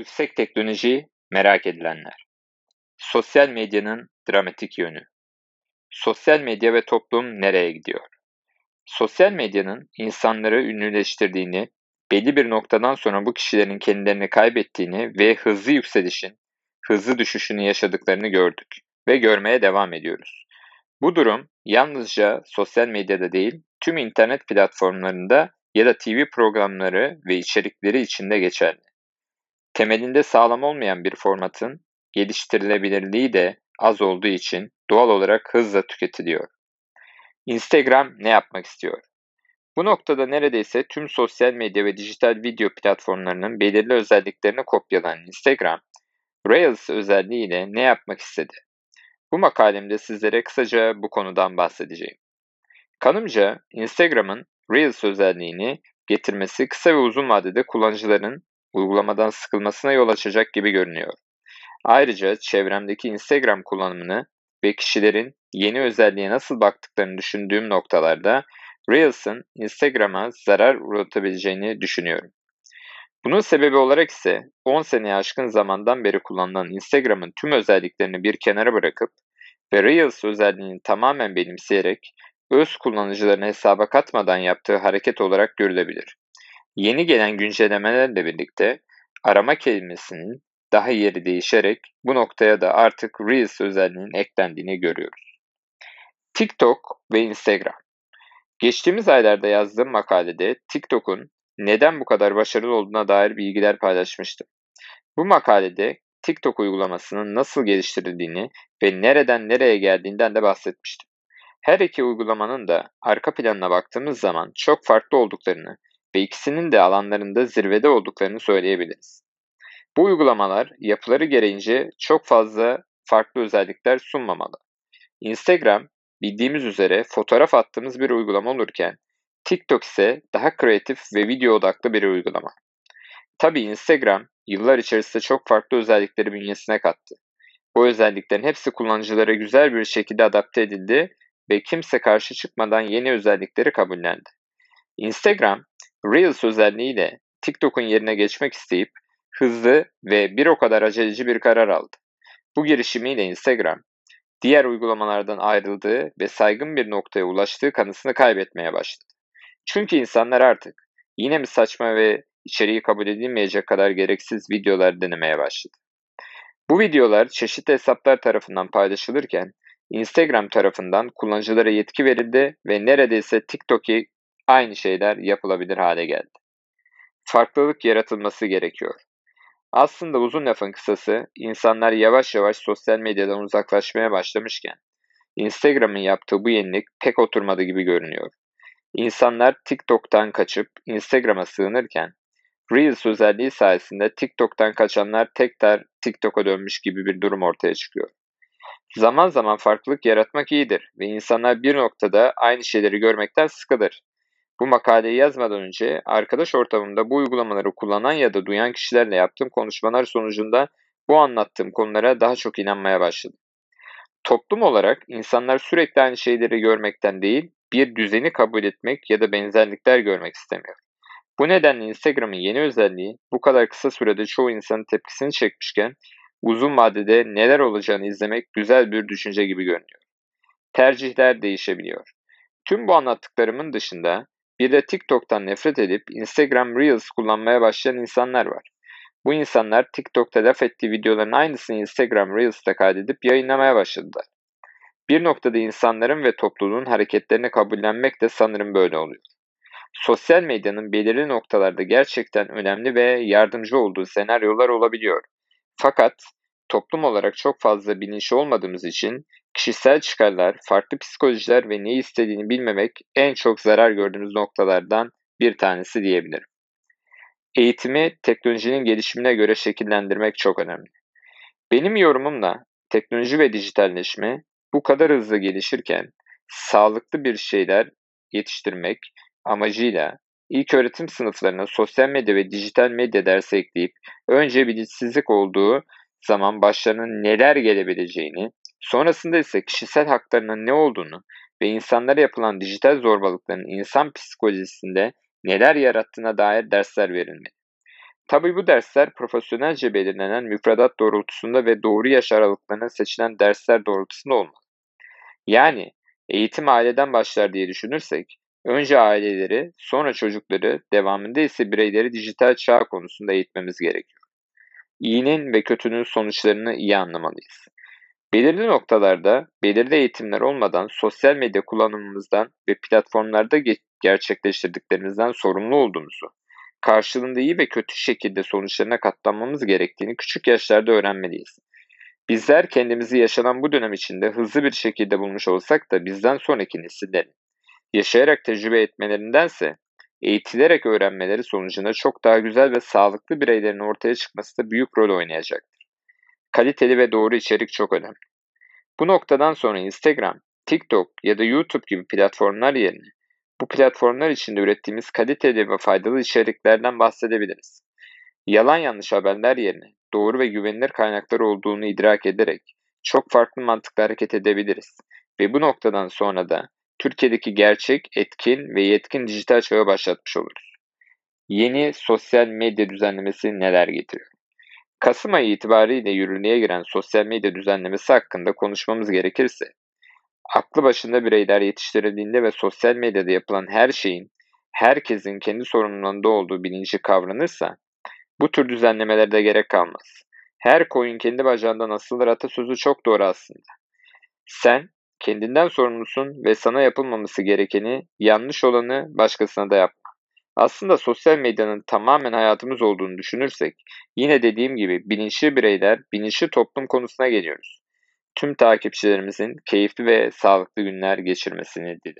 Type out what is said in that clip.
Yüksek teknoloji merak edilenler. Sosyal medyanın dramatik yönü. Sosyal medya ve toplum nereye gidiyor? Sosyal medyanın insanları ünlüleştirdiğini, belli bir noktadan sonra bu kişilerin kendilerini kaybettiğini ve hızlı yükselişin, hızlı düşüşünü yaşadıklarını gördük ve görmeye devam ediyoruz. Bu durum yalnızca sosyal medyada değil, tüm internet platformlarında ya da TV programları ve içerikleri içinde geçerli. Temelinde sağlam olmayan bir formatın geliştirilebilirliği de az olduğu için doğal olarak hızla tüketiliyor. Instagram ne yapmak istiyor? Bu noktada neredeyse tüm sosyal medya ve dijital video platformlarının belirli özelliklerini kopyalayan Instagram, Reels özelliğiyle ne yapmak istedi? Bu makalemde sizlere kısaca bu konudan bahsedeceğim. Kanımca Instagram'ın Reels özelliğini getirmesi kısa ve uzun vadede kullanıcıların uygulamadan sıkılmasına yol açacak gibi görünüyor. Ayrıca çevremdeki Instagram kullanımını ve kişilerin yeni özelliğe nasıl baktıklarını düşündüğüm noktalarda Reels'ın Instagram'a zarar uğratabileceğini düşünüyorum. Bunun sebebi olarak ise 10 seneye aşkın zamandan beri kullanılan Instagram'ın tüm özelliklerini bir kenara bırakıp ve Reels özelliğini tamamen benimseyerek öz kullanıcılarını hesaba katmadan yaptığı hareket olarak görülebilir. Yeni gelen güncellemelerle birlikte arama kelimesinin daha yeri değişerek bu noktaya da artık Reels özelliğinin eklendiğini görüyoruz. TikTok ve Instagram Geçtiğimiz aylarda yazdığım makalede TikTok'un neden bu kadar başarılı olduğuna dair bilgiler paylaşmıştım. Bu makalede TikTok uygulamasının nasıl geliştirildiğini ve nereden nereye geldiğinden de bahsetmiştim. Her iki uygulamanın da arka planına baktığımız zaman çok farklı olduklarını ve ikisinin de alanlarında zirvede olduklarını söyleyebiliriz. Bu uygulamalar yapıları gereğince çok fazla farklı özellikler sunmamalı. Instagram bildiğimiz üzere fotoğraf attığımız bir uygulama olurken TikTok ise daha kreatif ve video odaklı bir uygulama. Tabii Instagram yıllar içerisinde çok farklı özellikleri bünyesine kattı. Bu özelliklerin hepsi kullanıcılara güzel bir şekilde adapte edildi ve kimse karşı çıkmadan yeni özellikleri kabullendi. Instagram, Reels özelliğiyle TikTok'un yerine geçmek isteyip hızlı ve bir o kadar aceleci bir karar aldı. Bu girişimiyle Instagram, diğer uygulamalardan ayrıldığı ve saygın bir noktaya ulaştığı kanısını kaybetmeye başladı. Çünkü insanlar artık yine mi saçma ve içeriği kabul edilmeyecek kadar gereksiz videolar denemeye başladı. Bu videolar çeşitli hesaplar tarafından paylaşılırken Instagram tarafından kullanıcılara yetki verildi ve neredeyse TikTok'i aynı şeyler yapılabilir hale geldi. Farklılık yaratılması gerekiyor. Aslında uzun lafın kısası insanlar yavaş yavaş sosyal medyadan uzaklaşmaya başlamışken Instagram'ın yaptığı bu yenilik pek oturmadı gibi görünüyor. İnsanlar TikTok'tan kaçıp Instagram'a sığınırken Reels özelliği sayesinde TikTok'tan kaçanlar tekrar TikTok'a dönmüş gibi bir durum ortaya çıkıyor. Zaman zaman farklılık yaratmak iyidir ve insanlar bir noktada aynı şeyleri görmekten sıkılır. Bu makaleyi yazmadan önce arkadaş ortamımda bu uygulamaları kullanan ya da duyan kişilerle yaptığım konuşmalar sonucunda bu anlattığım konulara daha çok inanmaya başladım. Toplum olarak insanlar sürekli aynı şeyleri görmekten değil, bir düzeni kabul etmek ya da benzerlikler görmek istemiyor. Bu nedenle Instagram'ın yeni özelliği bu kadar kısa sürede çoğu insanın tepkisini çekmişken uzun vadede neler olacağını izlemek güzel bir düşünce gibi görünüyor. Tercihler değişebiliyor. Tüm bu anlattıklarımın dışında bir de TikTok'tan nefret edip Instagram Reels kullanmaya başlayan insanlar var. Bu insanlar TikTok'ta laf ettiği videoların aynısını Instagram Reels'ta kaydedip yayınlamaya başladılar. Bir noktada insanların ve topluluğun hareketlerini kabullenmek de sanırım böyle oluyor. Sosyal medyanın belirli noktalarda gerçekten önemli ve yardımcı olduğu senaryolar olabiliyor. Fakat toplum olarak çok fazla bilinçli olmadığımız için kişisel çıkarlar, farklı psikolojiler ve neyi istediğini bilmemek en çok zarar gördüğümüz noktalardan bir tanesi diyebilirim. Eğitimi teknolojinin gelişimine göre şekillendirmek çok önemli. Benim yorumumla teknoloji ve dijitalleşme bu kadar hızlı gelişirken sağlıklı bir şeyler yetiştirmek amacıyla ilk öğretim sınıflarına sosyal medya ve dijital medya dersi ekleyip önce bilinçsizlik olduğu zaman başlarına neler gelebileceğini, sonrasında ise kişisel haklarının ne olduğunu ve insanlara yapılan dijital zorbalıkların insan psikolojisinde neler yarattığına dair dersler verilmeli. Tabii bu dersler profesyonelce belirlenen müfredat doğrultusunda ve doğru yaş aralıklarına seçilen dersler doğrultusunda olmalı. Yani eğitim aileden başlar diye düşünürsek, önce aileleri, sonra çocukları, devamında ise bireyleri dijital çağ konusunda eğitmemiz gerekiyor. İyinin ve kötünün sonuçlarını iyi anlamalıyız. Belirli noktalarda, belirli eğitimler olmadan sosyal medya kullanımımızdan ve platformlarda gerçekleştirdiklerimizden sorumlu olduğumuzu, karşılığında iyi ve kötü şekilde sonuçlarına katlanmamız gerektiğini küçük yaşlarda öğrenmeliyiz. Bizler kendimizi yaşanan bu dönem içinde hızlı bir şekilde bulmuş olsak da bizden sonraki nesillerin yaşayarak tecrübe etmelerindense eğitilerek öğrenmeleri sonucunda çok daha güzel ve sağlıklı bireylerin ortaya çıkması da büyük rol oynayacaktır. Kaliteli ve doğru içerik çok önemli. Bu noktadan sonra Instagram, TikTok ya da YouTube gibi platformlar yerine bu platformlar içinde ürettiğimiz kaliteli ve faydalı içeriklerden bahsedebiliriz. Yalan yanlış haberler yerine doğru ve güvenilir kaynaklar olduğunu idrak ederek çok farklı mantıkla hareket edebiliriz. Ve bu noktadan sonra da Türkiye'deki gerçek, etkin ve yetkin dijital çağı başlatmış oluruz. Yeni sosyal medya düzenlemesi neler getiriyor? Kasım ayı itibariyle yürürlüğe giren sosyal medya düzenlemesi hakkında konuşmamız gerekirse, aklı başında bireyler yetiştirildiğinde ve sosyal medyada yapılan her şeyin herkesin kendi sorumluluğunda olduğu bilinci kavranırsa, bu tür düzenlemelerde gerek kalmaz. Her koyun kendi bacağından asılır atasözü çok doğru aslında. Sen kendinden sorumlusun ve sana yapılmaması gerekeni, yanlış olanı başkasına da yapma. Aslında sosyal medyanın tamamen hayatımız olduğunu düşünürsek, yine dediğim gibi bilinçli bireyler, bilinçli toplum konusuna geliyoruz. Tüm takipçilerimizin keyifli ve sağlıklı günler geçirmesini dilerim.